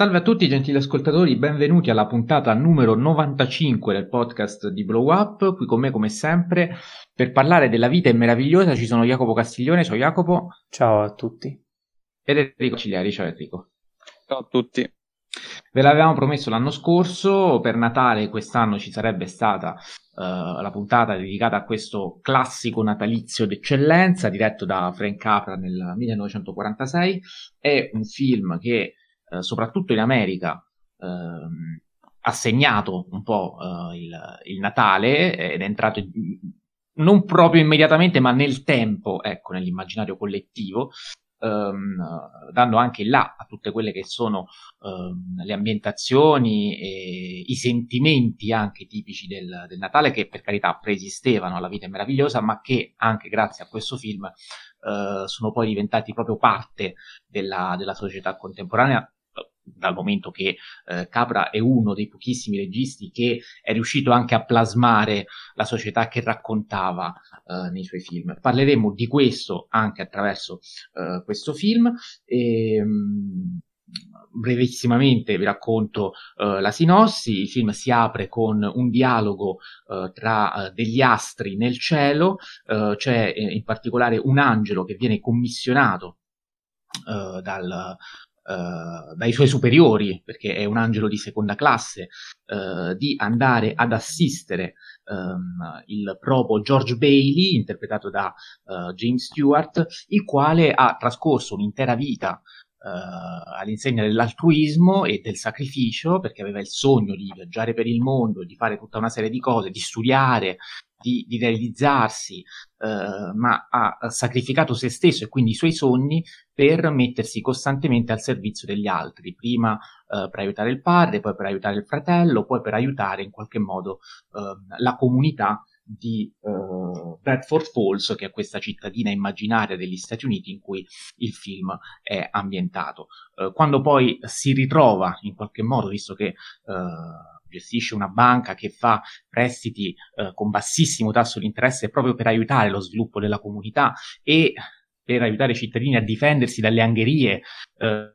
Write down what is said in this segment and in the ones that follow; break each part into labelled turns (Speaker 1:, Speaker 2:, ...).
Speaker 1: Salve a tutti gentili ascoltatori, benvenuti alla puntata numero 95 del podcast di Blow Up. Qui con me come sempre per parlare della vita è meravigliosa ci sono Jacopo Castiglione, ciao Jacopo.
Speaker 2: Ciao a tutti.
Speaker 1: Ed Enrico Cigliari, ciao Enrico.
Speaker 3: Ciao a tutti.
Speaker 1: Ve l'avevamo promesso l'anno scorso, per Natale quest'anno ci sarebbe stata uh, la puntata dedicata a questo classico natalizio d'eccellenza diretto da Frank Capra nel 1946. È un film che eh, soprattutto in America, ehm, ha segnato un po' eh, il, il, Natale ed è entrato in, non proprio immediatamente, ma nel tempo, ecco, nell'immaginario collettivo, ehm, dando anche là a tutte quelle che sono ehm, le ambientazioni e i sentimenti anche tipici del, del, Natale, che per carità preesistevano alla vita meravigliosa, ma che anche grazie a questo film eh, sono poi diventati proprio parte della, della società contemporanea dal momento che eh, Capra è uno dei pochissimi registi che è riuscito anche a plasmare la società che raccontava eh, nei suoi film. Parleremo di questo anche attraverso eh, questo film. E, mh, brevissimamente vi racconto uh, la sinossi. Il film si apre con un dialogo uh, tra uh, degli astri nel cielo, c'è in particolare un angelo che viene commissionato dal, Uh, dai suoi superiori, perché è un angelo di seconda classe, uh, di andare ad assistere um, il propo George Bailey, interpretato da uh, James Stewart, il quale ha trascorso un'intera vita all'insegna dell'altruismo e del sacrificio, perché aveva il sogno di viaggiare per il mondo, di fare tutta una serie di cose, di studiare, di, di realizzarsi, eh, ma ha sacrificato se stesso e quindi i suoi sogni per mettersi costantemente al servizio degli altri, prima eh, per aiutare il padre, poi per aiutare il fratello, poi per aiutare in qualche modo eh, la comunità di uh, Bedford Falls, che è questa cittadina immaginaria degli Stati Uniti in cui il film è ambientato. Uh, quando poi si ritrova in qualche modo, visto che uh, gestisce una banca che fa prestiti eh, con bassissimo tasso di interesse proprio per aiutare lo sviluppo della comunità e per aiutare i cittadini a difendersi dalle angherie eh,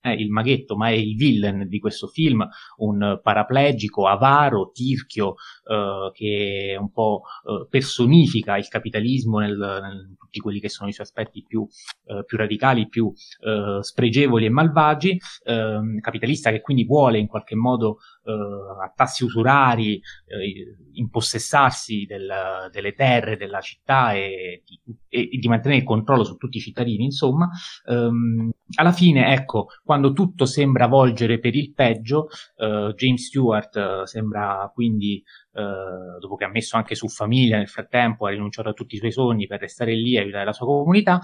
Speaker 1: è il maghetto, ma è il villain di questo film, un paraplegico, avaro, tirchio, eh, che un po' eh, personifica il capitalismo nel, nel, tutti quelli che sono i suoi aspetti più, eh, più radicali, più eh, spregevoli e malvagi, ehm, capitalista che quindi vuole in qualche modo eh, a tassi usurari eh, impossessarsi del, delle terre della città e di, e di, mantenere il controllo su tutti i cittadini, insomma, ehm, alla fine, ecco, quando tutto sembra volgere per il peggio, eh, James Stewart eh, sembra quindi, eh, dopo che ha messo anche su famiglia nel frattempo, ha rinunciato a tutti i suoi sogni per restare lì e aiutare la sua comunità,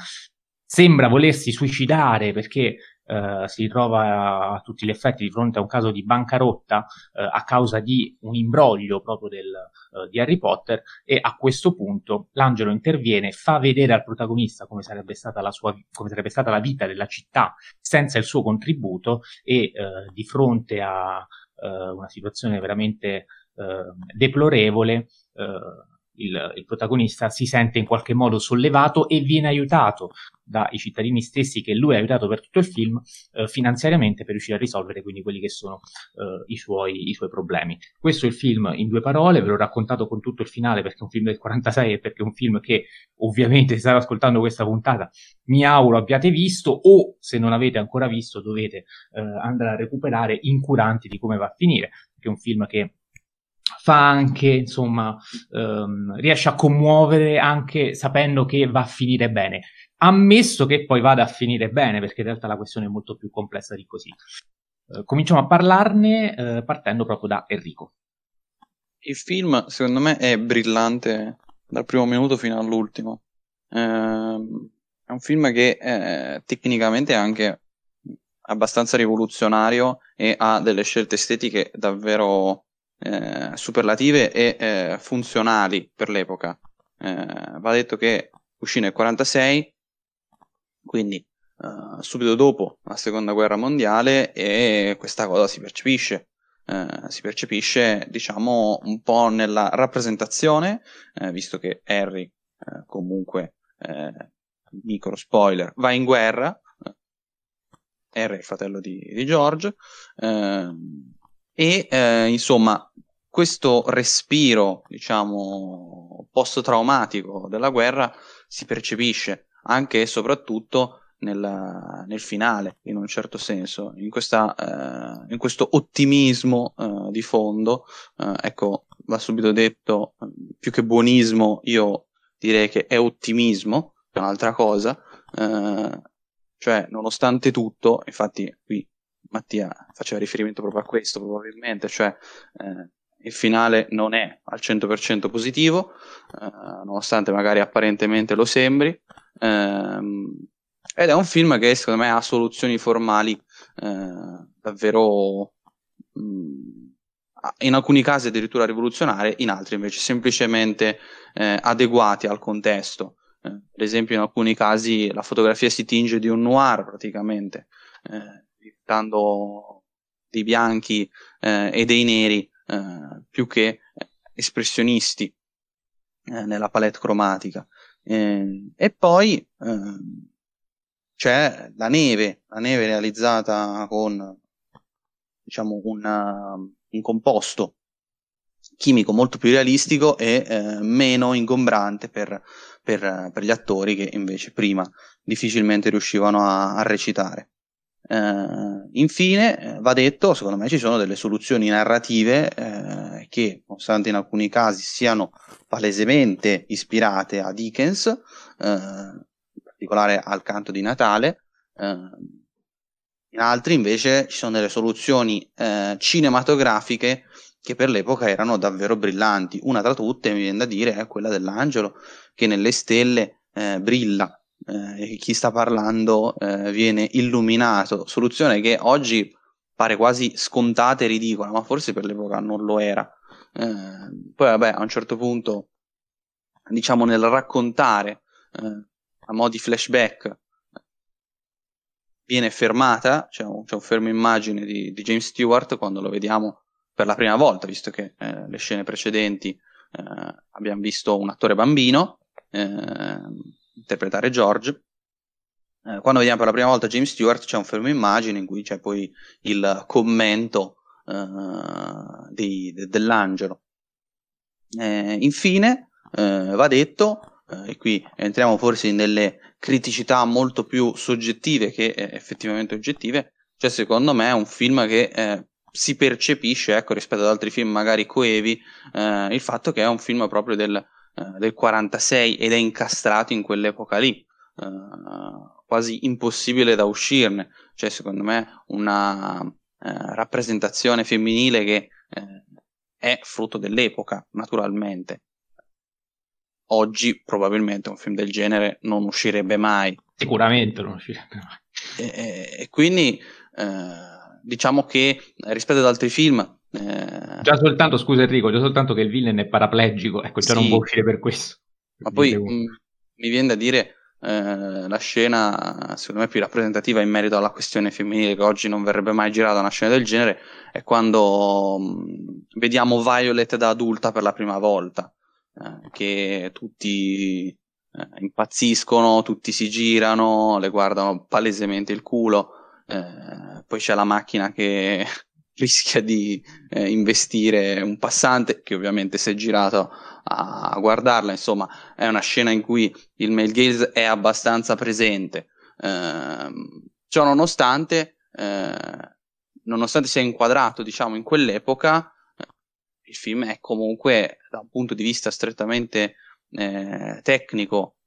Speaker 1: sembra volersi suicidare perché Uh, si ritrova a tutti gli effetti di fronte a un caso di bancarotta uh, a causa di un imbroglio proprio del, uh, di Harry Potter e a questo punto l'angelo interviene, fa vedere al protagonista come sarebbe stata la, sua, come sarebbe stata la vita della città senza il suo contributo e di fronte a una situazione veramente deplorevole il, il, protagonista si sente in qualche modo sollevato e viene aiutato dai cittadini stessi che lui ha aiutato per tutto il film eh, finanziariamente per riuscire a risolvere quindi quelli che sono eh, i, suoi, i, suoi, problemi. Questo è il film in due parole, ve l'ho raccontato con tutto il finale perché è un film del 46 e perché è un film che ovviamente se state ascoltando questa puntata mi auguro abbiate visto o se non avete ancora visto dovete eh, andare a recuperare incuranti di come va a finire, perché è un film che fa anche, insomma, ehm, riesce a commuovere anche sapendo che va a finire bene. Ammesso che poi vada a finire bene, perché in realtà la questione è molto più complessa di così. Eh, cominciamo a parlarne eh, partendo proprio da Enrico.
Speaker 3: Il film, secondo me, è brillante dal primo minuto fino all'ultimo. Eh, è un film che eh, tecnicamente è anche abbastanza rivoluzionario e ha delle scelte estetiche davvero eh, superlative e eh, funzionali per l'epoca. Eh, va detto che uscì nel 46, quindi eh, subito dopo la seconda guerra mondiale, e questa cosa si percepisce. Eh, si percepisce, diciamo, un po' nella rappresentazione, eh, visto che Harry, comunque, micro spoiler, va in guerra Harry è il fratello di, di George, eh, e eh, insomma questo respiro, diciamo, post-traumatico della guerra si percepisce anche e soprattutto nel, nel finale, in un certo senso, in, questa, eh, in questo ottimismo eh, di fondo. Eh, ecco, va subito detto, più che buonismo, io direi che è ottimismo, è un'altra cosa. Eh, cioè, nonostante tutto, infatti qui Mattia faceva riferimento proprio a questo probabilmente, cioè eh, il finale non è al 100% positivo, eh, nonostante magari apparentemente lo sembri, ehm, ed è un film che secondo me ha soluzioni formali eh, davvero mh, mm, in alcuni casi addirittura rivoluzionarie, in altri invece semplicemente eh, adeguati al contesto. Eh, ad esempio in alcuni casi la fotografia si tinge di un noir praticamente, eh, dando dei bianchi eh, e dei neri eh, più che espressionisti eh, nella palette cromatica. Eh, e poi ehm, c'è la neve, la neve realizzata con diciamo una, un composto chimico molto più realistico e eh, meno ingombrante per, per, per, gli attori che invece prima difficilmente riuscivano a, a recitare. Eh, infine, eh, va detto, secondo me ci sono delle soluzioni narrative eh, che, nonostante in alcuni casi siano palesemente ispirate a Dickens, eh, in particolare al canto di Natale, eh, in altri invece ci sono delle soluzioni eh, cinematografiche che per l'epoca erano davvero brillanti. Una tra tutte, mi viene da dire, è quella dell'angelo che nelle stelle brilla eh, chi sta parlando eh, viene illuminato, soluzione che oggi pare quasi scontata e ridicola, ma forse per l'epoca non lo era. Eh, poi vabbè, a un certo punto, diciamo nel raccontare eh, a mo' di flashback, viene fermata, c'è un, c'è un fermo immagine di, di, James Stewart quando lo vediamo per la prima volta, visto che eh, le scene precedenti eh, abbiamo visto un attore bambino, eh, interpretare George. Eh, quando vediamo per la prima volta James Stewart c'è un fermo immagine in cui c'è poi il commento eh, di, de, dell'angelo. Eh, infine, eh, va detto, eh, e qui entriamo forse in delle criticità molto più soggettive che eh, effettivamente oggettive, cioè secondo me è un film che si percepisce, ecco, rispetto ad altri film magari coevi, il fatto che è un film proprio del eh, del 46 ed è incastrato in quell'epoca lì, eh, quasi impossibile da uscirne. Cioè, secondo me, una eh, rappresentazione femminile che eh, è frutto dell'epoca, naturalmente. Oggi probabilmente un film del genere non uscirebbe mai.
Speaker 1: Sicuramente non uscirebbe mai.
Speaker 3: E, e quindi diciamo che rispetto ad altri film
Speaker 1: eh... Già soltanto, scusa Enrico, già soltanto che il villain è paraplegico, ecco, già sì. non può uscire per questo.
Speaker 3: Ma poi mh, mm, mi viene da dire eh, la scena, secondo me, più rappresentativa in merito alla questione femminile, che oggi non verrebbe mai girata una scena del genere, è quando mh, mm, vediamo Violet da adulta per la prima volta, eh, che tutti eh, impazziscono, tutti si girano, le guardano palesemente il culo. Eh, poi c'è la macchina che rischia di eh, investire un passante che ovviamente si è girato a guardarla, insomma è una scena in cui il male gaze è abbastanza presente. Eh, ciò nonostante, eh, nonostante sia inquadrato diciamo in quell'epoca, il film è comunque da un punto di vista strettamente eh, tecnico,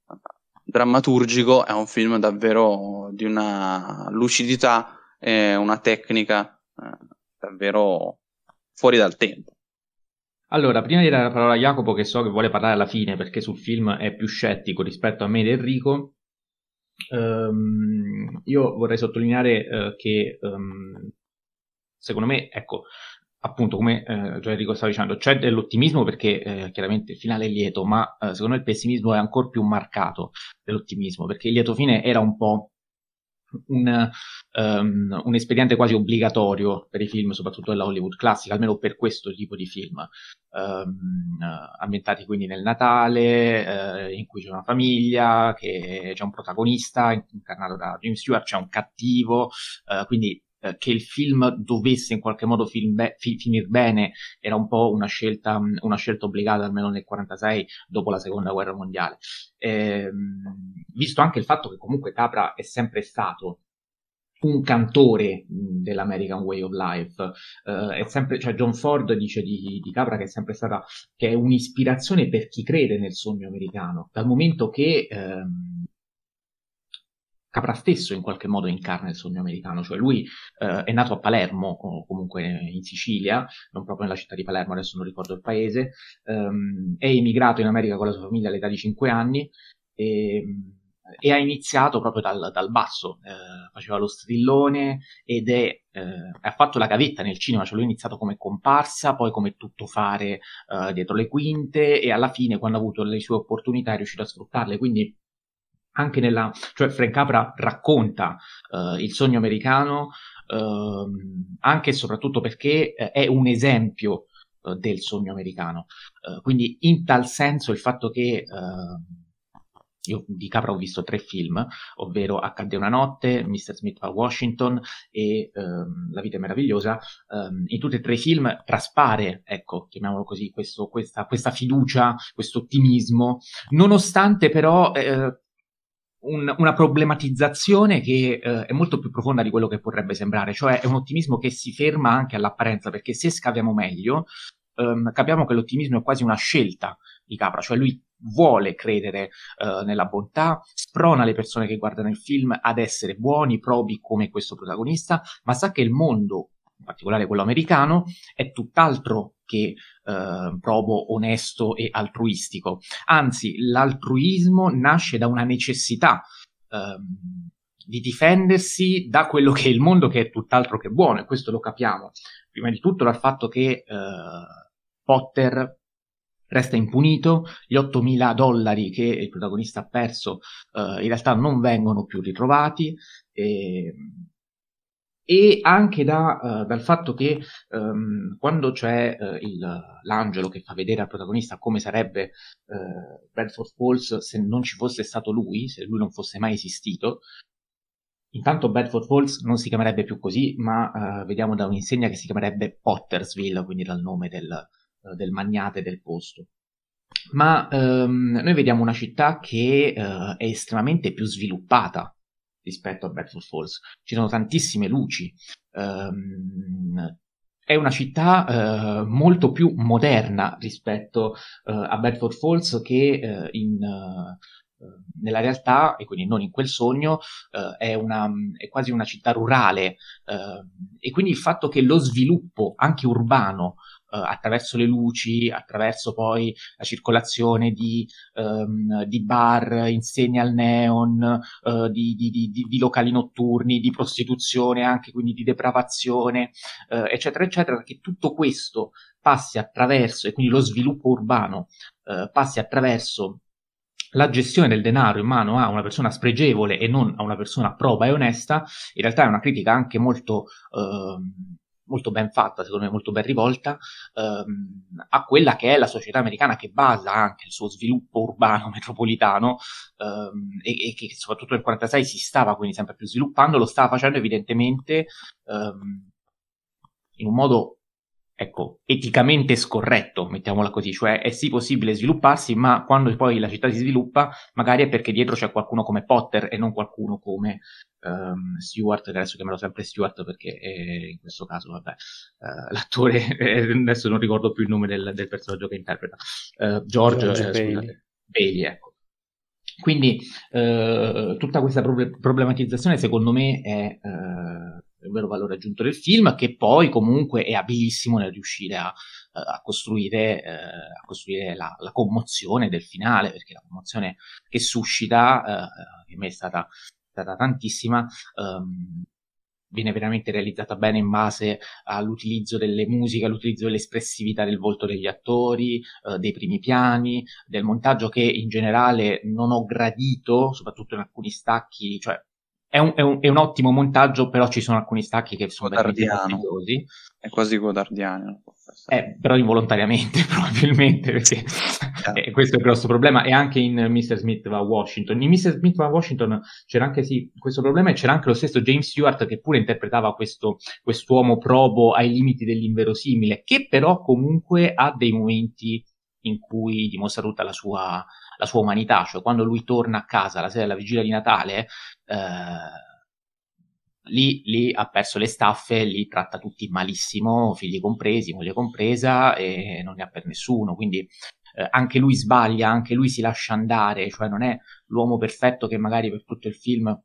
Speaker 3: drammaturgico, è un film davvero di una lucidità e una tecnica eh, davvero fuori dal tempo.
Speaker 1: Allora, prima di dare la parola a Jacopo, che so che vuole parlare alla fine perché sul film è più scettico rispetto a me ed Enrico, ehm, io vorrei sottolineare eh, che ehm, secondo me, ecco, appunto, come eh, già Enrico stava dicendo, c'è dell'ottimismo perché eh, chiaramente il finale è lieto, ma eh, secondo me il pessimismo è ancora più marcato dell'ottimismo perché il lieto fine era un po' un, um, un, espediente quasi obbligatorio per i film, soprattutto della Hollywood classica, almeno per questo tipo di film, um, ambientati quindi nel Natale, uh, in cui c'è una famiglia, c'è un protagonista incarnato da Jim Stewart, c'è un cattivo, uh, quindi uh, che il film dovesse in qualche modo be- fi- finire bene era un po' una scelta, una scelta obbligata almeno nel 1946 dopo la seconda guerra mondiale. Ehm, visto anche il fatto che comunque Capra è sempre stato un cantore dell'American Way of Life. Uh, è sempre, cioè John Ford dice di, di, Capra che è sempre stata che è un'ispirazione per chi crede nel sogno americano, dal momento che um, Capra stesso in qualche modo incarna il sogno americano, cioè lui uh, è nato a Palermo o comunque in Sicilia, non proprio nella città di Palermo, adesso non ricordo il paese, um, è emigrato in America con la sua famiglia all'età di 5 anni e e ha iniziato proprio dal, dal basso, eh, faceva lo strillone ed è, eh, ha fatto la gavetta nel cinema, cioè lui ha iniziato come comparsa, poi come tuttofare eh, dietro le quinte e alla fine quando ha avuto le sue opportunità è riuscito a sfruttarle, quindi anche nella, cioè Frank Capra racconta eh, il sogno americano ehm, anche e soprattutto perché eh, è un esempio eh, del sogno americano, quindi in tal senso il fatto che io di Capra ho visto tre film, ovvero Accadde una notte, Mr. Smith a Washington e um, La vita è meravigliosa. Um, in tutti e tre i film traspare, ecco, chiamiamolo così, questo, questa, questa, fiducia, questo ottimismo, nonostante però eh, un, una problematizzazione che eh, è molto più profonda di quello che potrebbe sembrare, cioè è un ottimismo che si ferma anche all'apparenza, perché se scaviamo meglio, um, capiamo che l'ottimismo è quasi una scelta di Capra, cioè lui vuole credere uh, nella bontà, sprona le persone che guardano il film ad essere buoni, probi come questo protagonista, ma sa che il mondo, in particolare quello americano, è tutt'altro che uh, probo, onesto e altruistico. Anzi, l'altruismo nasce da una necessità. Uh, di difendersi da quello che è il mondo che è tutt'altro che buono e questo lo capiamo prima di tutto dal fatto che Potter resta impunito, gli 8.000 dollari che il protagonista ha perso uh, in realtà non vengono più ritrovati e, e anche da, uh, dal fatto che um, quando c'è uh, il, l'angelo che fa vedere al protagonista come sarebbe Bradford Falls se non ci fosse stato lui, se lui non fosse mai esistito, Intanto Bedford Falls non si chiamerebbe più così, ma uh, vediamo da un'insegna che si chiamerebbe Pottersville, quindi dal nome del, uh, del magnate del posto. Ma um, noi vediamo una città che uh, è estremamente più sviluppata rispetto a Bedford Falls. Ci sono tantissime luci. Um, è una città molto più moderna rispetto a Bedford Falls che in nella realtà, e quindi non in quel sogno, eh, è, una, è, quasi una città rurale eh, e quindi il fatto che lo sviluppo anche urbano eh, attraverso le luci, attraverso poi la circolazione di, ehm, di bar, insegne al neon, eh, di, di, di, locali notturni, di prostituzione, anche quindi di depravazione, eh, eccetera, eccetera, che tutto questo passi attraverso, e quindi lo sviluppo urbano eh, passi attraverso la gestione del denaro in mano a una persona spregevole e non a una persona proba e onesta, in realtà è una critica anche molto, eh, molto ben fatta, secondo me molto ben rivolta, ehm, a quella che è la società americana che basa anche il suo sviluppo urbano metropolitano ehm, e, e, che soprattutto nel 1946 si stava quindi sempre più sviluppando, lo stava facendo evidentemente ehm, in un modo ecco, eticamente scorretto, mettiamola così, cioè è sì possibile svilupparsi, ma quando poi la città si sviluppa, magari è perché dietro c'è qualcuno come Potter e non qualcuno come um, Stewart, che adesso chiamerò sempre Stewart perché in questo caso, vabbè, uh, l'attore, eh, adesso non ricordo più il nome del, del personaggio che interpreta, uh, George, George eh, Bailey. Scusate, Bailey, ecco. Quindi tutta questa problematizzazione secondo me è il vero valore aggiunto del film, che poi comunque è abilissimo nel riuscire a, a costruire, eh, a costruire la, la, commozione del finale, perché la commozione che suscita, eh, che a me è stata, stata tantissima, ehm, viene veramente realizzata bene in base all'utilizzo delle musiche, all'utilizzo dell'espressività del volto degli attori, eh, dei primi piani, del montaggio che in generale non ho gradito, soprattutto in alcuni stacchi, cioè è un, è, un, è un, ottimo montaggio, però ci sono alcuni stacchi che sono fastidiosi.
Speaker 3: È quasi godardiano.
Speaker 1: Eh, però involontariamente, probabilmente, perché eh, questo è il grosso problema. E anche in Mr. Smith va a Washington. In Mr. Smith va a Washington c'era anche sì, questo problema e c'era anche lo stesso James Stewart che pure interpretava questo quest'uomo probo ai limiti dell'inverosimile, che però comunque ha dei momenti in cui dimostra tutta la sua, la sua umanità, cioè quando lui torna a casa la sera della vigilia di Natale, eh, lì, lì, ha perso le staffe, lì tratta tutti malissimo, figli compresi, moglie compresa, e non ne ha per nessuno, quindi eh, anche lui sbaglia, anche lui si lascia andare, cioè non è l'uomo perfetto che magari per tutto il film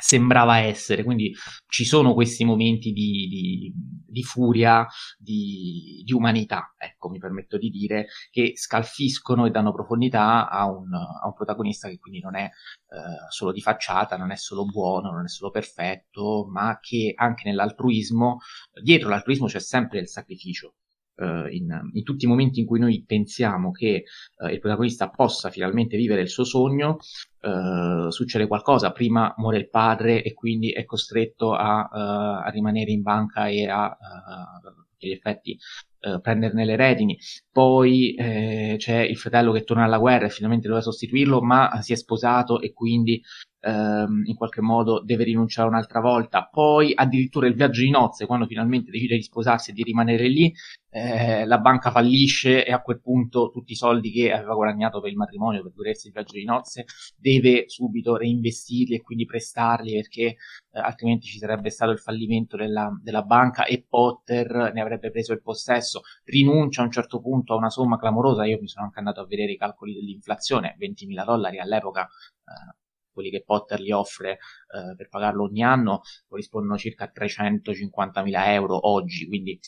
Speaker 1: sembrava essere, quindi ci sono questi momenti di, di, di furia, di, di, umanità, ecco, mi permetto di dire, che scalfiscono e danno profondità a un, a un protagonista che quindi non è eh, solo di facciata, non è solo buono, non è solo perfetto, ma che anche nell'altruismo, dietro l'altruismo c'è sempre il sacrificio, in, in, tutti i momenti in cui noi pensiamo che uh, il protagonista possa finalmente vivere il suo sogno, uh, succede qualcosa. Prima muore il padre e quindi è costretto a, a rimanere in banca e a, gli effetti prenderne le redini. Poi eh, c'è il fratello che torna alla guerra e finalmente doveva sostituirlo, ma si è sposato e quindi ehm, in qualche modo deve rinunciare un'altra volta. Poi addirittura il viaggio di nozze, quando finalmente decide di sposarsi e di rimanere lì, eh, la banca fallisce e a quel punto tutti i soldi che aveva guadagnato per il matrimonio, per godersi il viaggio di nozze, deve subito reinvestirli e quindi prestarli perché eh, altrimenti ci sarebbe stato il fallimento della, della banca e Potter ne avrebbe preso il possesso. Rinuncia a un certo punto a una somma clamorosa, io mi sono anche andato a vedere i calcoli dell'inflazione, 20.000 dollari all'epoca. Eh, quelli che Potter gli offre eh, per pagarlo ogni anno corrispondono circa a 350.000 euro oggi, quindi eh,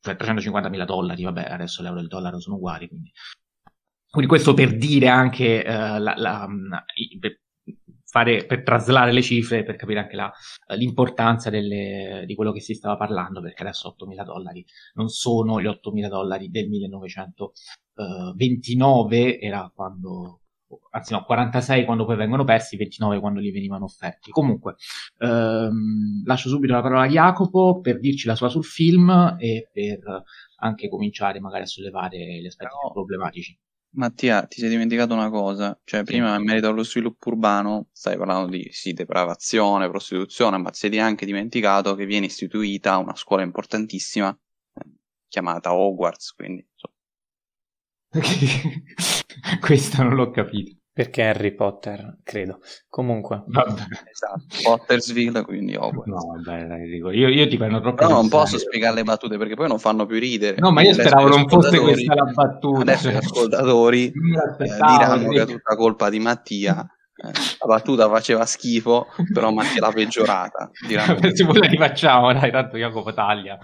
Speaker 1: cioè 350.000 dollari, vabbè adesso l'euro e il dollaro sono uguali, quindi, quindi questo per dire anche eh, la, la, per, fare, per traslare le cifre, per capire anche la, l'importanza delle, di quello che si stava parlando, perché adesso 8.000 dollari non sono gli 8.000 dollari del 1929, era quando anzi no, 46 quando poi vengono persi, 29 quando gli venivano offerti. Comunque, ehm, lascio subito la parola a Jacopo per dirci la sua sul film e per anche cominciare magari a sollevare gli aspetti Però, problematici.
Speaker 3: Mattia, ti sei dimenticato una cosa, cioè prima in merito allo sviluppo urbano stai parlando di sì, depravazione, prostituzione, ma ti sei anche dimenticato che viene istituita una scuola importantissima eh, chiamata Hogwarts, quindi
Speaker 1: Questa non l'ho capito.
Speaker 2: Perché Harry Potter, credo. Comunque.
Speaker 3: Vabbè. Esatto, Pottersville, quindi Hogwarts.
Speaker 1: No, vabbè, dai, dico, io, io ti prendo troppo...
Speaker 3: No, non posso spiegare le battute perché poi non fanno più ridere.
Speaker 1: No, ma io speravo non fosse questa la battuta.
Speaker 3: Adesso gli ascoltatori eh, diranno che è tutta colpa di Mattia. Eh, la battuta faceva schifo, però Mattia l'ha peggiorata.
Speaker 1: Se vuoi la rifacciamo, dai, tanto Jacopo taglia.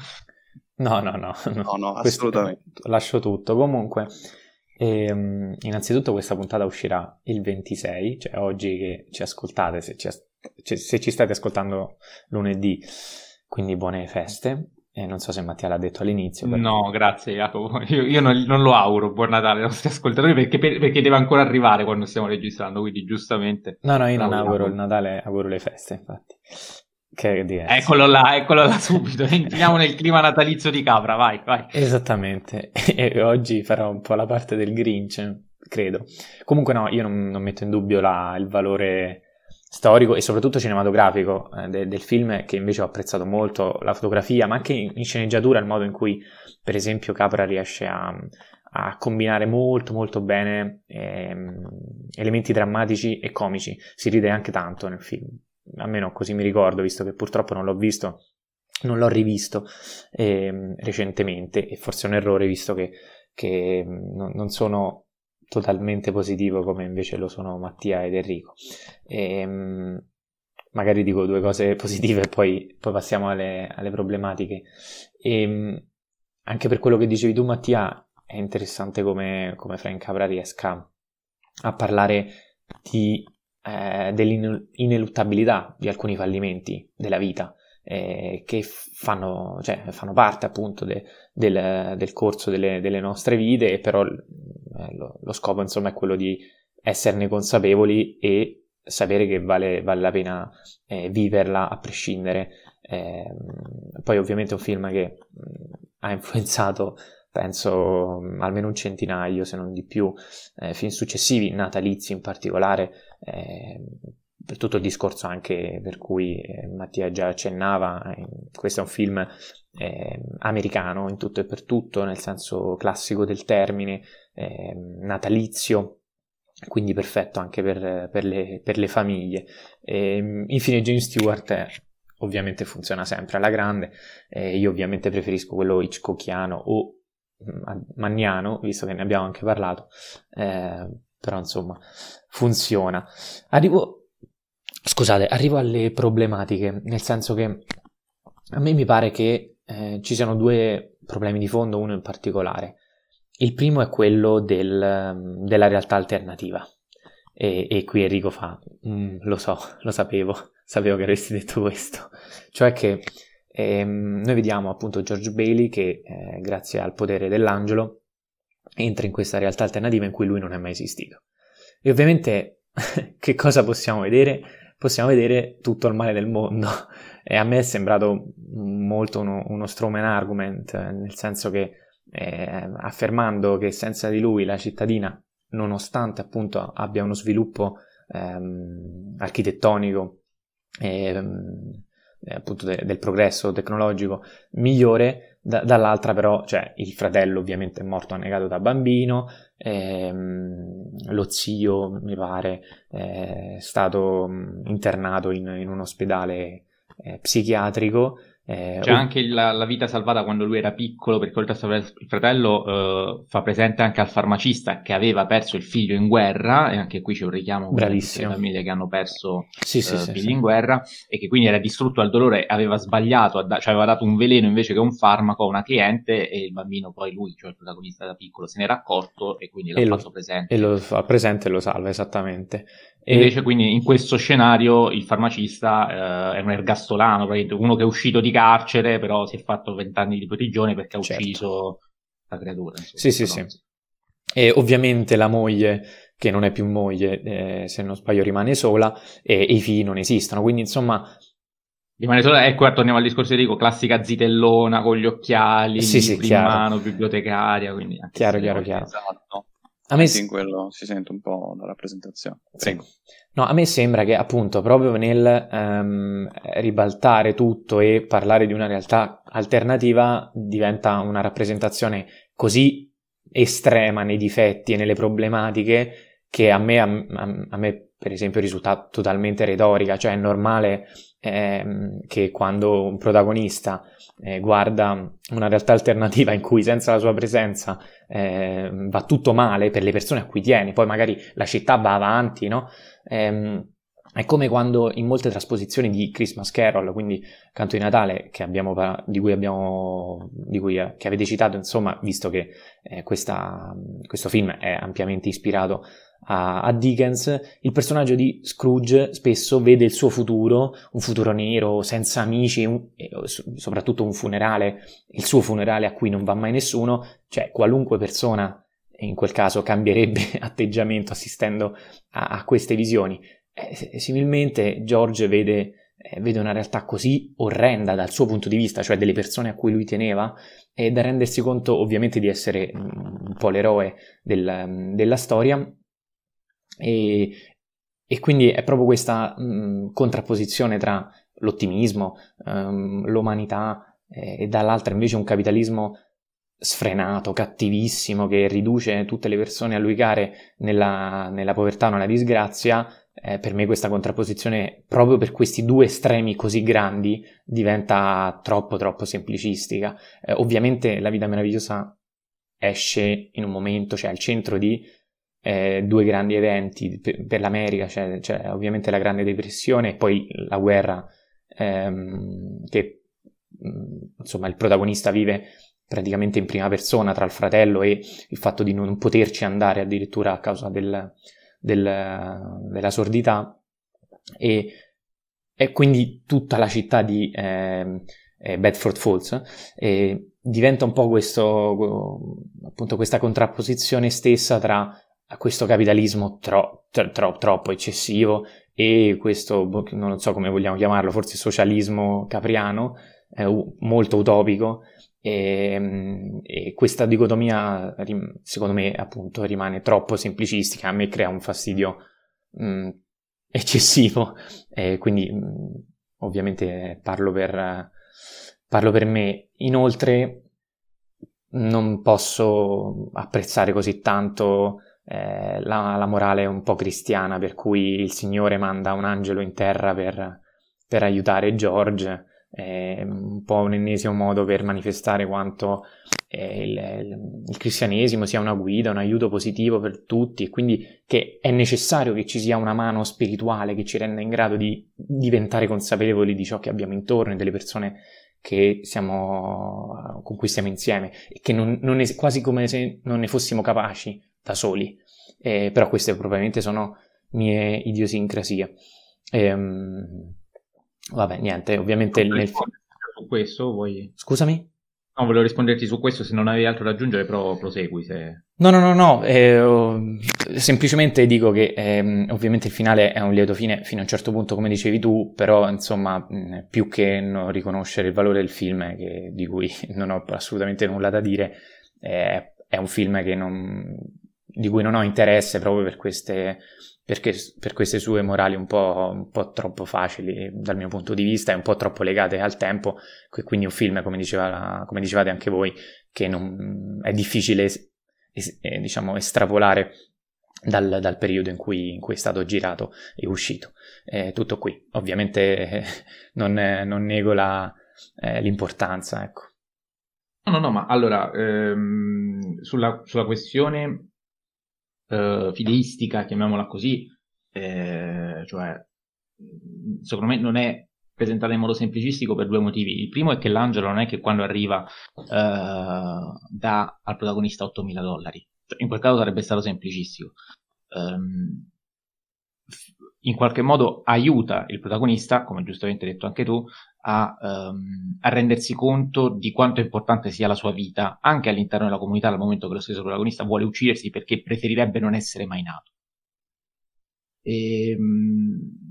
Speaker 2: No, no, no.
Speaker 3: No, no, no assolutamente.
Speaker 2: Questo, lascio tutto. Comunque, e, um, innanzitutto questa puntata uscirà il 26, cioè oggi che ci ascoltate, se ci, as- se ci state ascoltando lunedì, quindi buone feste. E non so se Mattia l'ha detto all'inizio.
Speaker 1: Perché... No, grazie Jacopo. Io, io non, non, lo auguro buon Natale ai nostri ascoltatori perché, perché, deve ancora arrivare quando stiamo registrando, quindi giustamente...
Speaker 2: No, no, io non auguro il Natale, auguro le feste, infatti. Che diverso.
Speaker 1: Eccolo là, eccolo là subito. Entriamo nel clima natalizio di Capra, vai, vai.
Speaker 2: Esattamente. E oggi farò un po' la parte del Grinch, credo. Comunque no, io non, non metto in dubbio la, il valore storico e soprattutto cinematografico eh, de, del film che invece ho apprezzato molto la fotografia ma anche in, in sceneggiatura il modo in cui per esempio Capra riesce a, a combinare molto molto bene ehm, elementi drammatici e comici si ride anche tanto nel film almeno così mi ricordo, visto che purtroppo non l'ho visto, non l'ho rivisto eh, recentemente e forse è un errore visto che, che non, non, sono totalmente positivo come invece lo sono Mattia ed Enrico. E, ehm, magari dico due cose positive e poi, poi passiamo alle, alle problematiche. E, ehm, anche per quello che dicevi tu Mattia è interessante come, come Frank Capra riesca a parlare di eh, dell'ineluttabilità di alcuni fallimenti della vita eh, che fanno, cioè, fanno, parte appunto de, del, del, corso delle, delle, nostre vite, però eh, lo, lo, scopo insomma è quello di esserne consapevoli e sapere che vale, vale la pena eh, viverla a prescindere. Eh, poi ovviamente è un film che mh, ha influenzato penso almeno un centinaio, se non di più, eh, film successivi, natalizi in particolare, eh, per tutto il discorso anche per cui eh, Mattia già accennava, eh, questo è un film eh, americano in tutto e per tutto, nel senso classico del termine, eh, natalizio, quindi perfetto anche per, per, le, per le, famiglie. E, ehm, infine James Stewart ovviamente funziona sempre alla grande, io ovviamente preferisco quello Hitchcockiano o Magnano, visto che ne abbiamo anche parlato, eh, però insomma funziona. Arrivo, scusate, arrivo alle problematiche, nel senso che a me mi pare che eh, ci siano due problemi di fondo, uno in particolare. Il primo è quello del, della realtà alternativa. E, e, qui Enrico fa, mm, lo so, lo sapevo, sapevo che avresti detto questo. Cioè che ehm, noi vediamo appunto George Bailey che eh, grazie al potere dell'angelo entra in questa realtà alternativa in cui lui non è mai esistito. E ovviamente che cosa possiamo vedere? Possiamo vedere tutto il male del mondo. E a me è sembrato molto uno, uno strawman argument, nel senso che eh, affermando che senza di lui la cittadina, nonostante appunto abbia uno sviluppo ehm, architettonico ehm, eh, appunto de- del progresso tecnologico migliore, da- dall'altra però, cioè il fratello ovviamente è morto annegato da bambino, ehm, lo zio mi pare è stato internato in, in un ospedale eh, psichiatrico
Speaker 1: eh, C'è anche la, la, vita salvata quando lui era piccolo, perché oltre a il fratello eh, fa presente anche al farmacista che aveva perso il figlio in guerra, e anche qui c'è un richiamo con le famiglie che hanno perso sì, sì, eh, sì, figli in guerra, e che quindi era distrutto dal dolore, aveva sbagliato, cioè aveva dato un veleno invece che un farmaco a una cliente, e il bambino poi lui, cioè il protagonista da piccolo, se n'era accorto e quindi l'ha fatto presente.
Speaker 2: E lo fa presente e lo salva, esattamente.
Speaker 1: E... Invece, quindi, in questo scenario il farmacista eh, è un ergastolano, uno che è uscito di carcere, però si è fatto vent'anni di prigione perché ha certo. ucciso la creatura. Insomma,
Speaker 2: sì, sì, sì. E ovviamente la moglie, che non è più moglie, eh, se non sbaglio, rimane sola, e, e i figli non esistono. Quindi, insomma,
Speaker 1: Rimane solo, ecco, torniamo al discorso di Rico, classica zitellona con gli occhiali,
Speaker 2: sì, sì, in
Speaker 1: mano, bibliotecaria, quindi...
Speaker 2: Chiaro, chiaro, chiaro.
Speaker 3: Esatto. A me in quello si sente un po' la rappresentazione. Sì.
Speaker 2: No, a me sembra che appunto proprio nel um, ribaltare tutto e parlare di una realtà alternativa diventa una rappresentazione così estrema nei difetti e nelle problematiche che a me, a, a me per esempio risulta totalmente retorica, cioè è normale ehm, che quando un protagonista eh, guarda una realtà alternativa in cui senza la sua presenza eh, va tutto male per le persone a cui tiene, poi magari la città va avanti, no? Ehm, è come quando in molte trasposizioni di Christmas Carol, quindi Canto di Natale, abbiamo, di cui, abbiamo, di cui eh, avete citato, insomma, visto che eh, questa, questo film è ampiamente ispirato a, a, Dickens, il personaggio di Scrooge spesso vede il suo futuro, un futuro nero, senza amici, un, soprattutto un funerale, il suo funerale a cui non va mai nessuno, cioè qualunque persona in quel caso cambierebbe atteggiamento assistendo a, a queste visioni. Eh, similmente George vede, eh, vede, una realtà così orrenda dal suo punto di vista, cioè delle persone a cui lui teneva, e da rendersi conto ovviamente di essere un po' l'eroe del, della storia, e, e quindi è proprio questa mh, contrapposizione tra l'ottimismo, um, l'umanità eh, e dall'altra invece un capitalismo sfrenato, cattivissimo, che riduce tutte le persone a luigare nella, nella povertà o nella disgrazia, eh, per me questa contrapposizione, proprio per questi due estremi così grandi, diventa troppo troppo semplicistica. Eh, ovviamente la vita meravigliosa esce in un momento, cioè al centro di eh, due grandi eventi per, per l'America, cioè, cioè, ovviamente la Grande Depressione e poi la guerra ehm, che mm, insomma il protagonista vive praticamente in prima persona tra il fratello e il fatto di non poterci andare addirittura a causa del, del, della sordità. E, e, quindi tutta la città di eh, Bedford Falls eh, diventa un po' questo, appunto questa contrapposizione stessa tra a questo capitalismo tro- tro- tro- troppo eccessivo e questo, boh, non so come vogliamo chiamarlo, forse socialismo capriano, eh, molto utopico, e, ehm, e, questa dicotomia, secondo me, appunto, rimane troppo semplicistica, a me crea un fastidio mh, mm, eccessivo, e quindi mh, mm, ovviamente parlo per, parlo per me. Inoltre, non posso apprezzare così tanto eh, la, la, morale un po' cristiana per cui il Signore manda un angelo in terra per, per aiutare George, è un po' un ennesimo modo per manifestare quanto eh, il, il, cristianesimo sia una guida, un aiuto positivo per tutti e quindi che è necessario che ci sia una mano spirituale che ci renda in grado di diventare consapevoli di ciò che abbiamo intorno e delle persone siamo, con cui stiamo insieme e che non, non è quasi come se non ne fossimo capaci da soli. Eh, però queste probabilmente sono mie idiosincrasie. Ehm, vabbè, niente, ovviamente nel
Speaker 1: film... Su questo vuoi...
Speaker 2: Scusami?
Speaker 1: No, volevo risponderti su questo, se non avevi altro da aggiungere, però prosegui. Se...
Speaker 2: No, no, no, no, eh, semplicemente dico che eh, ovviamente il finale è un lieto fine fino a un certo punto, come dicevi tu, però insomma, più che non riconoscere il valore del film, che, di cui non ho assolutamente nulla da dire, eh, è un film non, di cui non ho interesse proprio per queste perché per queste sue morali un po', un po', troppo facili dal mio punto di vista e un po' troppo legate al tempo, quindi un film, come, diceva, come dicevate anche voi, che non, è difficile es, eh, diciamo, estrapolare dal, dal periodo in cui, in cui, è stato girato e uscito. Eh, tutto qui, ovviamente non, non, nego la, eh, l'importanza. Ecco.
Speaker 1: No, no, no, ma allora, ehm, sulla, sulla questione eh, fideistica, chiamiamola così, eh, cioè secondo me non è presentata in modo semplicistico per due motivi. Il primo è che l'angelo non è che quando arriva eh, dà al protagonista 8.000 dollari, cioè, in quel caso sarebbe stato semplicistico. Um, in qualche modo aiuta il protagonista, come giustamente detto anche tu, a, um, a, rendersi conto di quanto importante sia la sua vita, anche all'interno della comunità, dal momento che lo stesso protagonista vuole uccidersi perché preferirebbe non essere mai nato. E, um,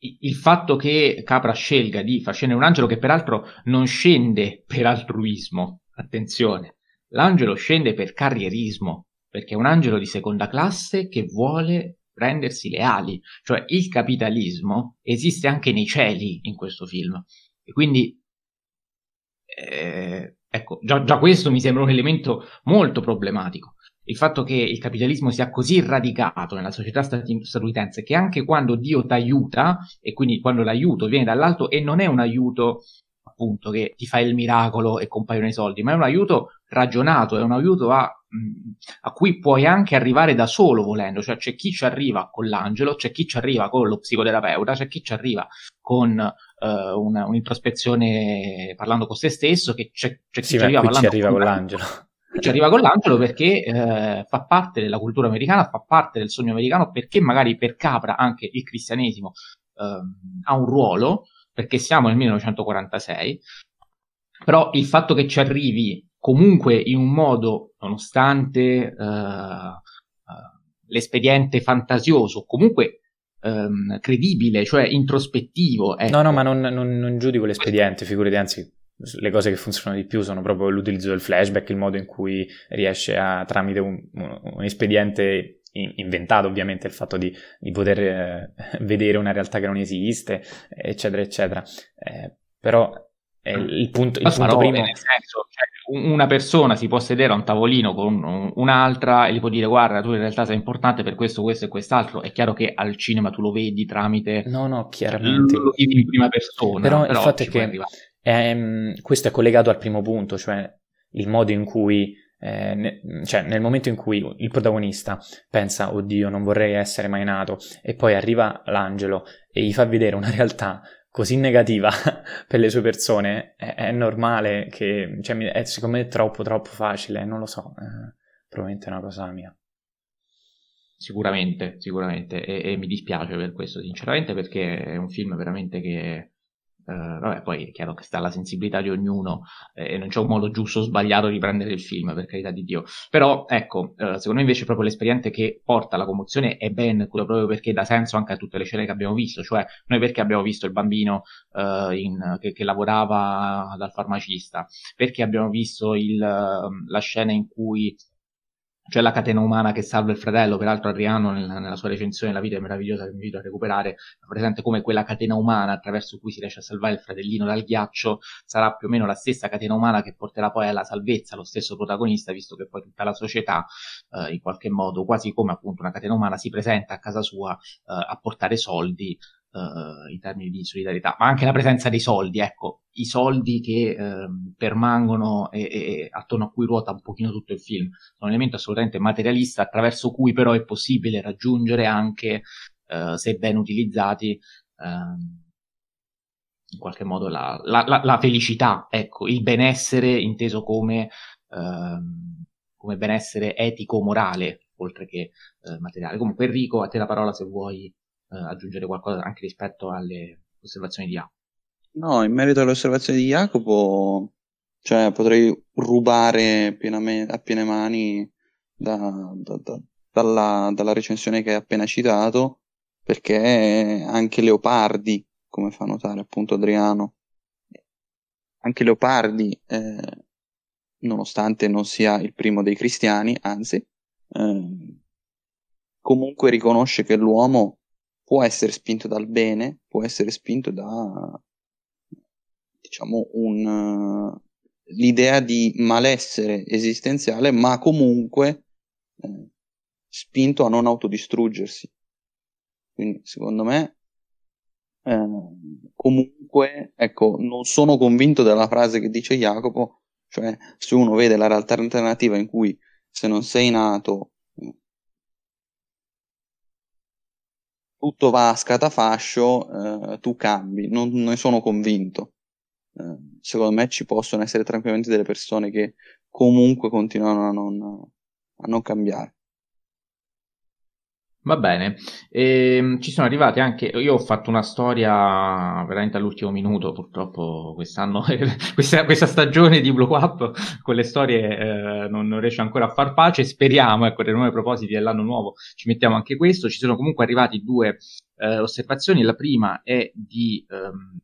Speaker 1: il fatto che Capra scelga di far scendere un angelo che peraltro non scende per altruismo, attenzione, l'angelo scende per carrierismo, perché è un angelo di seconda classe che vuole rendersi leali, cioè il capitalismo esiste anche nei cieli in questo film. E quindi eh, ecco, già, già questo mi sembra un elemento molto problematico. Il fatto che il capitalismo sia così radicato nella società statunitense che anche quando Dio ti aiuta, e quindi quando l'aiuto viene dall'alto e non è un aiuto appunto che ti fa il miracolo e compaiono i soldi, ma è un aiuto ragionato, è un aiuto a a cui puoi anche arrivare da solo volendo, cioè c'è chi ci arriva con l'angelo, c'è chi ci arriva con lo psicoterapeuta, c'è chi ci arriva con uh, una, un'introspezione parlando con se stesso, che c'è, c'è chi
Speaker 2: sì,
Speaker 1: ci arriva,
Speaker 2: ci arriva con, con l'angelo.
Speaker 1: Ci arriva con l'angelo perché eh, fa parte della cultura americana, fa parte del sogno americano, perché magari per Capra anche il cristianesimo eh, ha un ruolo, perché siamo nel 1946, però il fatto che ci arrivi comunque in un modo, nonostante uh, uh, l'espediente fantasioso, comunque um, credibile, cioè introspettivo. Ecco.
Speaker 2: No, no, ma non, non, non giudico l'espediente, figurati, anzi, le cose che funzionano di più sono proprio l'utilizzo del flashback, il modo in cui riesce a, tramite un, un espediente inventato ovviamente il fatto di, di poter eh, vedere una realtà che non esiste, eccetera, eccetera. Eh, però eh, il punto, il punto primo...
Speaker 1: Nel senso, cioè, una persona si può sedere a un tavolino con un'altra e gli può dire guarda tu in realtà sei importante per questo, questo e quest'altro. È chiaro che al cinema tu lo vedi tramite
Speaker 2: no no chiaramente.
Speaker 1: lo vivi in prima persona
Speaker 2: però, però il fatto è che è, mm, questo è collegato al primo punto cioè il modo in cui eh, ne, cioè nel momento in cui il protagonista pensa oddio non vorrei essere mai nato. E poi arriva l'angelo e gli fa vedere una realtà così negativa per le sue persone, è, è normale che, cioè, è, secondo me è troppo, troppo facile, non lo so, eh, probabilmente è una cosa mia.
Speaker 1: Sicuramente, sicuramente, e, e, mi dispiace per questo, sinceramente, perché è un film veramente che Uh, vabbè, poi è chiaro che sta alla sensibilità di ognuno eh, e non c'è un modo giusto o sbagliato di prendere il film, per carità di Dio. Però, ecco, uh, secondo me invece proprio l'esperienza che porta alla commozione è ben quello proprio perché dà senso anche a tutte le scene che abbiamo visto. Cioè, noi perché abbiamo visto il bambino uh, in, che, che, lavorava dal farmacista, perché abbiamo visto il, la scena in cui cioè la catena umana che salva il fratello, peraltro Adriano nella, nella sua recensione La vita è meravigliosa che vi invito a recuperare, presente come quella catena umana attraverso cui si riesce a salvare il fratellino dal ghiaccio sarà più o meno la stessa catena umana che porterà poi alla salvezza lo stesso protagonista, visto che poi tutta la società eh, in qualche modo, quasi come appunto una catena umana, si presenta a casa sua eh, a portare soldi uh, in termini di solidarietà, ma anche la presenza dei soldi, ecco, i soldi che uh, permangono e, e, attorno a cui ruota un pochino tutto il film. Sono un elemento assolutamente materialista attraverso cui però è possibile raggiungere anche, uh, se ben utilizzati, ehm, in qualche modo la, la, la, la, felicità, ecco, il benessere inteso come, ehm, come benessere etico-morale, oltre che eh, materiale. Comunque Enrico, a te la parola se vuoi eh, aggiungere qualcosa anche rispetto alle osservazioni di Jacopo.
Speaker 3: No, in merito alle osservazioni di Jacopo, cioè potrei rubare pienamente, a piene mani da, da, da, dalla, dalla, recensione che hai appena citato, perché anche Leopardi, come fa notare appunto Adriano, anche Leopardi, eh, nonostante non sia il primo dei cristiani, anzi, eh, comunque riconosce che l'uomo può essere spinto dal bene, può essere spinto da, diciamo, un, l'idea di malessere esistenziale, ma comunque eh, spinto a non autodistruggersi. Quindi, secondo me, eh, comunque, ecco, non sono convinto della frase che dice Jacopo, cioè se uno vede la realtà alternativa in cui se non sei nato tutto va a scatafascio, eh, tu cambi, non ne sono convinto. Eh, secondo me ci possono essere tranquillamente delle persone che comunque continuano a non, a non cambiare.
Speaker 1: Va bene, e, ehm, ci sono arrivati anche, io ho fatto una storia veramente all'ultimo minuto, purtroppo quest'anno, questa, questa, stagione di Blow Up con le storie eh, non, non, riesce ancora a far pace, speriamo, ecco, nei nuovi propositi dell'anno nuovo ci mettiamo anche questo, ci sono comunque arrivati due eh, osservazioni, la prima è di... Um,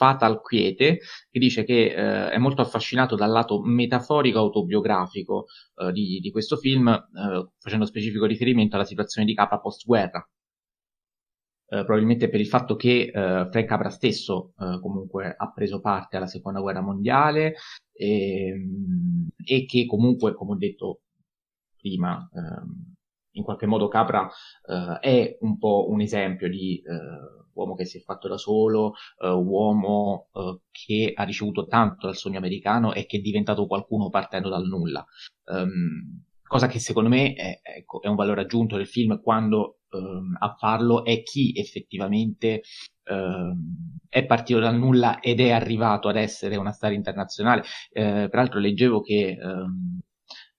Speaker 1: Fatal Quiete, che dice che eh, è molto affascinato dal lato metaforico autobiografico eh, di, di, questo film, eh, facendo specifico riferimento alla situazione di Capra post-guerra. Eh, probabilmente per il fatto che eh, Frank Capra stesso eh, comunque ha preso parte alla seconda guerra mondiale e, ehm, e che comunque, come ho detto prima, ehm, in qualche modo Capra è un po' un esempio di uomo che si è fatto da solo, uh, uomo uh, che ha ricevuto tanto dal sogno americano e che è diventato qualcuno partendo dal nulla. Um, cosa che secondo me è, ecco, è, un valore aggiunto del film quando um, a farlo è chi effettivamente um, è partito dal nulla ed è arrivato ad essere una star internazionale. Uh, peraltro leggevo che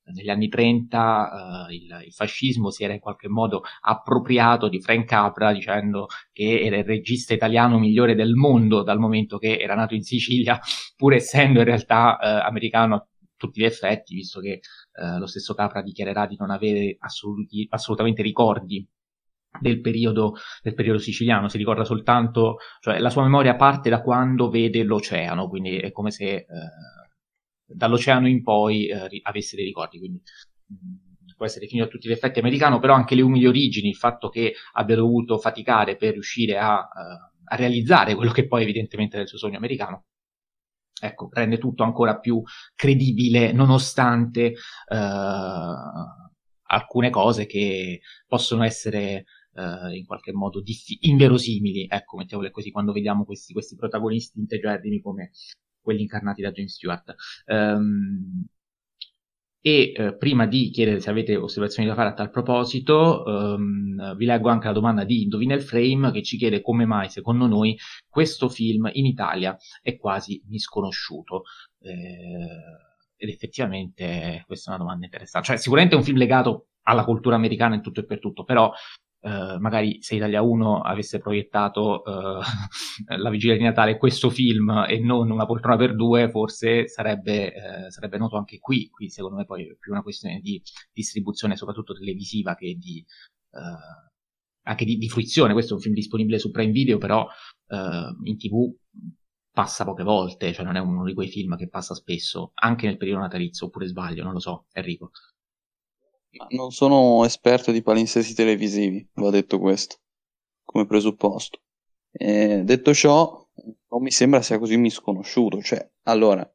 Speaker 1: negli anni 30 uh, il, il, fascismo si era in qualche modo appropriato di Frank Capra dicendo che era il regista italiano migliore del mondo dal momento che era nato in Sicilia, pur essendo in realtà uh, americano a tutti gli effetti, visto che uh, lo stesso Capra dichiarerà di non avere assoluti, assolutamente ricordi del periodo, del periodo, siciliano, si ricorda soltanto, cioè la sua memoria parte da quando vede l'oceano, quindi è come se eh, dall'oceano in poi eh, avesse dei ricordi, quindi mh, mm, può essere definito a tutti gli effetti americano, però anche le umili origini, il fatto che abbia dovuto faticare per riuscire a, uh, a realizzare quello che poi evidentemente è il suo sogno americano, ecco, rende tutto ancora più credibile nonostante uh, alcune cose che possono essere uh, in qualche modo diffi- inverosimili, ecco, mettiamole così, quando vediamo questi, questi protagonisti integerrimi come quelli incarnati da James Stewart. Um, e eh, prima di chiedere se avete osservazioni da fare a tal proposito, um, vi leggo anche la domanda di Indovina il Frame che ci chiede come mai, secondo noi, questo film in Italia è quasi misconosciuto. Eh, ed effettivamente questa è una domanda interessante. Cioè, sicuramente è un film legato alla cultura americana in tutto e per tutto, però Uh, magari se Italia 1 avesse proiettato uh, la vigilia di Natale questo film e non una poltrona per due, forse sarebbe, uh, sarebbe noto anche qui. Qui secondo me poi è più una questione di distribuzione, soprattutto televisiva, che di, anche di, di, fruizione. Questo è un film disponibile su Prime Video, però in tv passa poche volte, cioè non è uno di quei film che passa spesso, anche nel periodo natalizio, oppure sbaglio, non lo so, Enrico.
Speaker 3: Ma non sono esperto di palinsesti televisivi, va detto questo, come presupposto. E detto ciò, non mi sembra sia così misconosciuto, cioè, allora,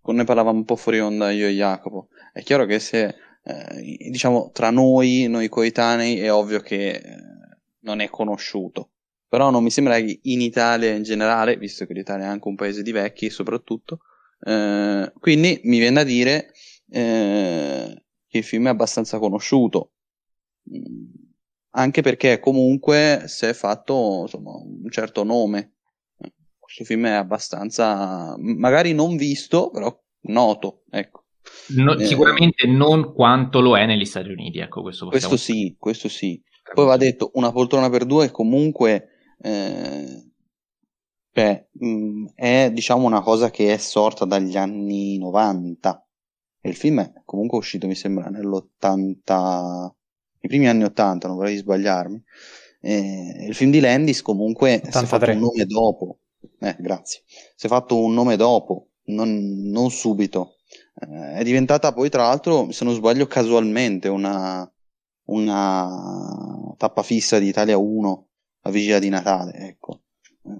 Speaker 3: quando ne parlavamo un po' fuori onda io e Jacopo, è chiaro che se, eh, diciamo, tra noi, noi coetanei, è ovvio che eh, non è conosciuto però non mi sembra che in Italia in generale, visto che l'Italia è anche un paese di vecchi soprattutto, eh, quindi mi viene da dire eh, che il film è abbastanza conosciuto, mm, anche perché comunque si è fatto insomma, un certo nome. Questo film è abbastanza, magari non visto, però noto, ecco.
Speaker 1: No, eh, sicuramente non quanto lo è negli Stati Uniti, ecco, questo,
Speaker 3: questo sì, questo sì. Poi va detto, una poltrona per due è comunque eh, beh, mh, mm, è diciamo una cosa che è sorta dagli anni 90 e il film è comunque uscito mi sembra nell'80 i primi anni 80 non vorrei sbagliarmi eh, il film di Landis comunque 83. si è fatto un nome dopo eh, grazie si è fatto un nome dopo non, non subito eh, è diventata poi tra l'altro se non sbaglio casualmente una, una tappa fissa di Italia 1 la vigilia di Natale, ecco.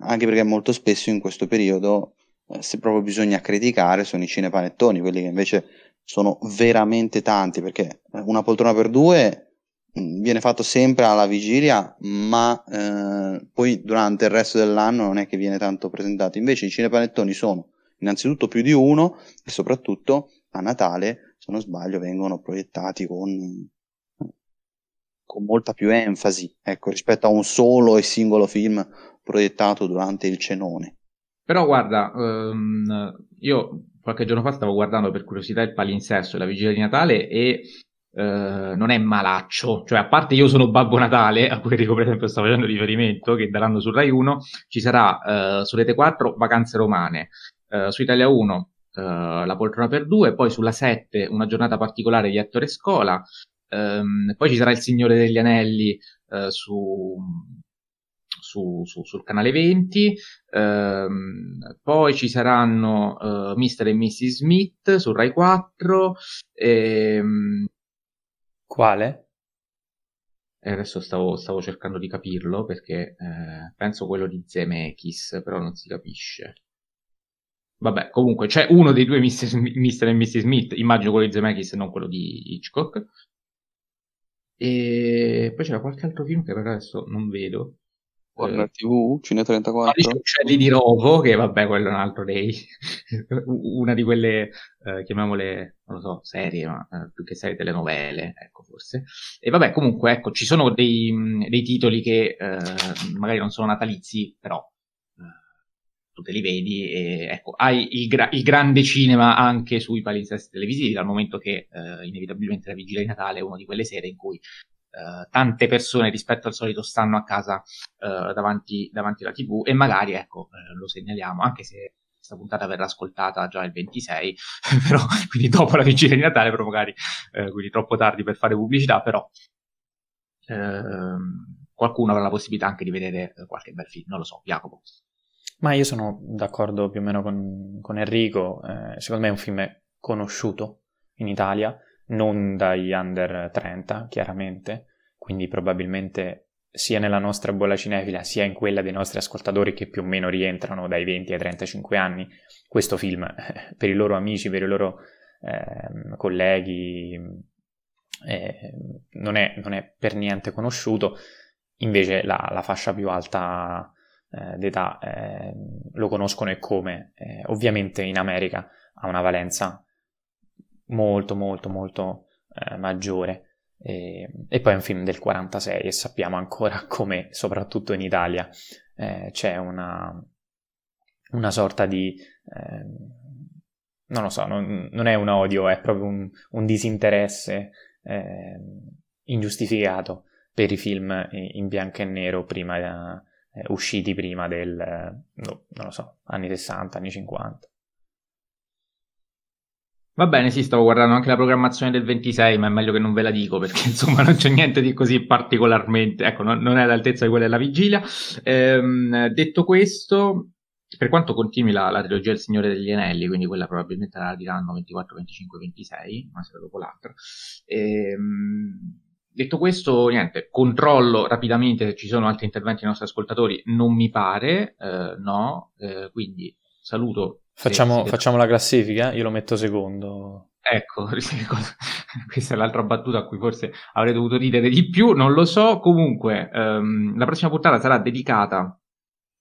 Speaker 3: Anche perché molto spesso in questo periodo, eh, se proprio bisogna criticare, sono i cinepanettoni, quelli che invece sono veramente tanti, perché eh, una poltrona per due mh, viene fatto sempre alla vigilia, ma eh, poi durante il resto dell'anno non è che viene tanto presentato. Invece i cinepanettoni sono innanzitutto più di uno e soprattutto a Natale, se non sbaglio, vengono proiettati con con molta più enfasi, ecco, rispetto a un solo e singolo film proiettato durante il cenone.
Speaker 1: Però guarda, um, io qualche giorno fa stavo guardando per curiosità il palinsesto e la vigilia di Natale e Uh, non è malaccio, cioè a parte io sono Babbo Natale, a cui Enrico per esempio sta facendo riferimento, che daranno su Rai 1, ci sarà uh, su Rete 4 Vacanze Romane, uh, su Italia 1 La poltrona per due, poi sulla 7 una giornata particolare di Ettore Scola, Um, poi ci sarà il Signore degli Anelli su, su, su, sul canale 20. Um, poi ci saranno uh, Mr. e Mrs. Smith su Rai 4. E, um,
Speaker 2: Quale?
Speaker 1: E adesso stavo, stavo, cercando di capirlo perché eh, penso quello di Zemeckis, però non si capisce. Vabbè, comunque c'è uno dei due Mr. Mr. e Mrs. Smith, immagino quello di Zemeckis e non quello di Hitchcock. E poi c'era qualche altro film che per adesso non vedo.
Speaker 3: Warner eh, TV, Cine 34.
Speaker 1: Gli uccelli di Rovo, che vabbè, quello è un altro dei. una di quelle, eh, chiamiamole, non lo so, serie, ma eh, più che serie telenovele, ecco forse. E vabbè, comunque, ecco, ci sono dei, dei titoli che eh, magari non sono natalizi, però eh, tu te li vedi e ecco, hai il, gra- il, grande cinema anche sui palinsesti televisivi, dal momento che eh, inevitabilmente la vigilia di Natale è una di quelle sere in cui eh, tante persone rispetto al solito stanno a casa eh, davanti, davanti, alla tv e magari, ecco, eh, lo segnaliamo, anche se questa puntata verrà ascoltata già il 26, però, quindi dopo la vigilia di Natale, però magari, eh, quindi troppo tardi per fare pubblicità, però ehm, qualcuno avrà la possibilità anche di vedere qualche bel film, non lo so, Jacopo.
Speaker 2: Ma io sono d'accordo più o meno con, con Enrico, eh, secondo me è un film conosciuto in Italia, non dagli under 30 chiaramente, quindi probabilmente sia nella nostra bolla cinefila sia in quella dei nostri ascoltatori che più o meno rientrano dai 20 ai 35 anni, questo film per i loro amici, per i loro eh, colleghi eh, non, è, non, è, per niente conosciuto, invece la, la fascia più alta eh, d'età eh, lo conoscono e come. Eh, ovviamente in America ha una valenza molto molto molto eh, maggiore. E, e, poi è un film del 46 e sappiamo ancora come, soprattutto in Italia, eh, c'è una, una sorta di... Eh, non lo so, non, non, è un odio, è proprio un, un disinteresse ingiustificato per i film in bianco e nero prima, eh, usciti prima del, no, non lo so, anni 60, anni 50.
Speaker 1: Va bene, sì, stavo guardando anche la programmazione del 26, ma è meglio che non ve la dico perché insomma non c'è niente di così particolarmente, ecco, non, non è all'altezza di quella della vigilia. Ehm, detto questo, per quanto continui la, la, trilogia del Signore degli Anelli, quindi quella probabilmente la diranno 24, 25, 26, una sera dopo l'altra. Ehm, detto questo, niente, controllo rapidamente se ci sono altri interventi dei nostri ascoltatori, non mi pare, eh, no, eh, quindi saluto
Speaker 2: Facciamo, facciamo la classifica? Io lo metto secondo.
Speaker 1: Ecco, questa è l'altra battuta a cui forse avrei dovuto ridere di più, non lo so. Comunque, um, la prossima puntata sarà dedicata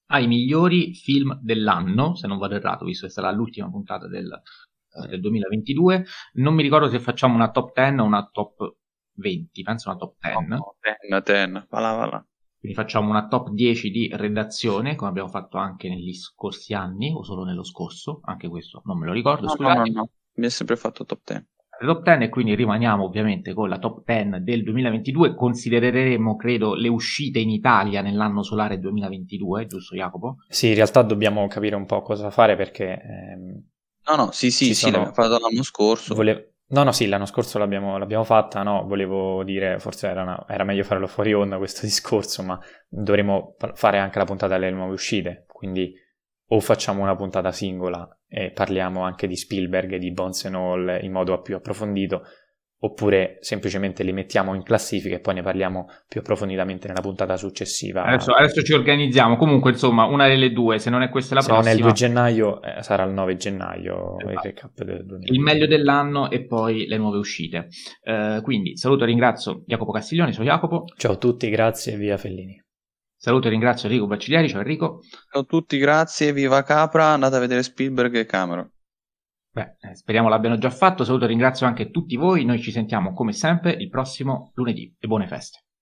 Speaker 1: ai migliori film dell'anno, se non vado errato, visto che sarà l'ultima puntata del, uh, del 2022. Non mi ricordo se facciamo una top 10 o una top 20, penso una top 10.
Speaker 3: No, 10, 10, va là, va là.
Speaker 1: Quindi facciamo una top 10 di redazione, come abbiamo fatto anche negli scorsi anni, o solo nello scorso, anche questo non me lo ricordo,
Speaker 3: no,
Speaker 1: scusate.
Speaker 3: No, no, no, mi è sempre fatto top 10.
Speaker 1: top 10 e quindi rimaniamo ovviamente con la top 10 del 2022, considereremo credo le uscite in Italia nell'anno solare 2022, giusto Jacopo?
Speaker 2: Sì, in realtà dobbiamo capire un po' cosa fare perché... Ehm,
Speaker 3: no, no, sì, sì, sì, sono... l'abbiamo fatto l'anno scorso.
Speaker 2: Vole... No, no, sì, l'anno scorso l'abbiamo, l'abbiamo fatta, no, volevo dire, forse era, una, era, meglio farlo fuori onda questo discorso, ma dovremo fare anche la puntata delle nuove uscite, quindi o facciamo una puntata singola e parliamo anche di Spielberg e di Bones and All in modo più approfondito, oppure semplicemente li mettiamo in classifica e poi ne parliamo più approfonditamente nella puntata successiva.
Speaker 1: Adesso, adesso ci organizziamo. Comunque, insomma, una delle due, se non è questa la
Speaker 2: se
Speaker 1: prossima.
Speaker 2: Se non è il 2 gennaio, eh, sarà il 9 gennaio esatto.
Speaker 1: il, il meglio dell'anno e poi le nuove uscite. Uh, quindi saluto e ringrazio Jacopo Castiglioni, sono Jacopo.
Speaker 2: Ciao a tutti, grazie, via Fellini.
Speaker 1: Saluto e ringrazio Enrico Baccigliari, ciao Enrico.
Speaker 3: Ciao a tutti, grazie, viva Capra, andate a vedere Spielberg e Cameron.
Speaker 1: Beh, eh, speriamo l'abbiano già fatto. Saluto e ringrazio anche tutti voi. Noi ci sentiamo come sempre il prossimo lunedì e buone feste.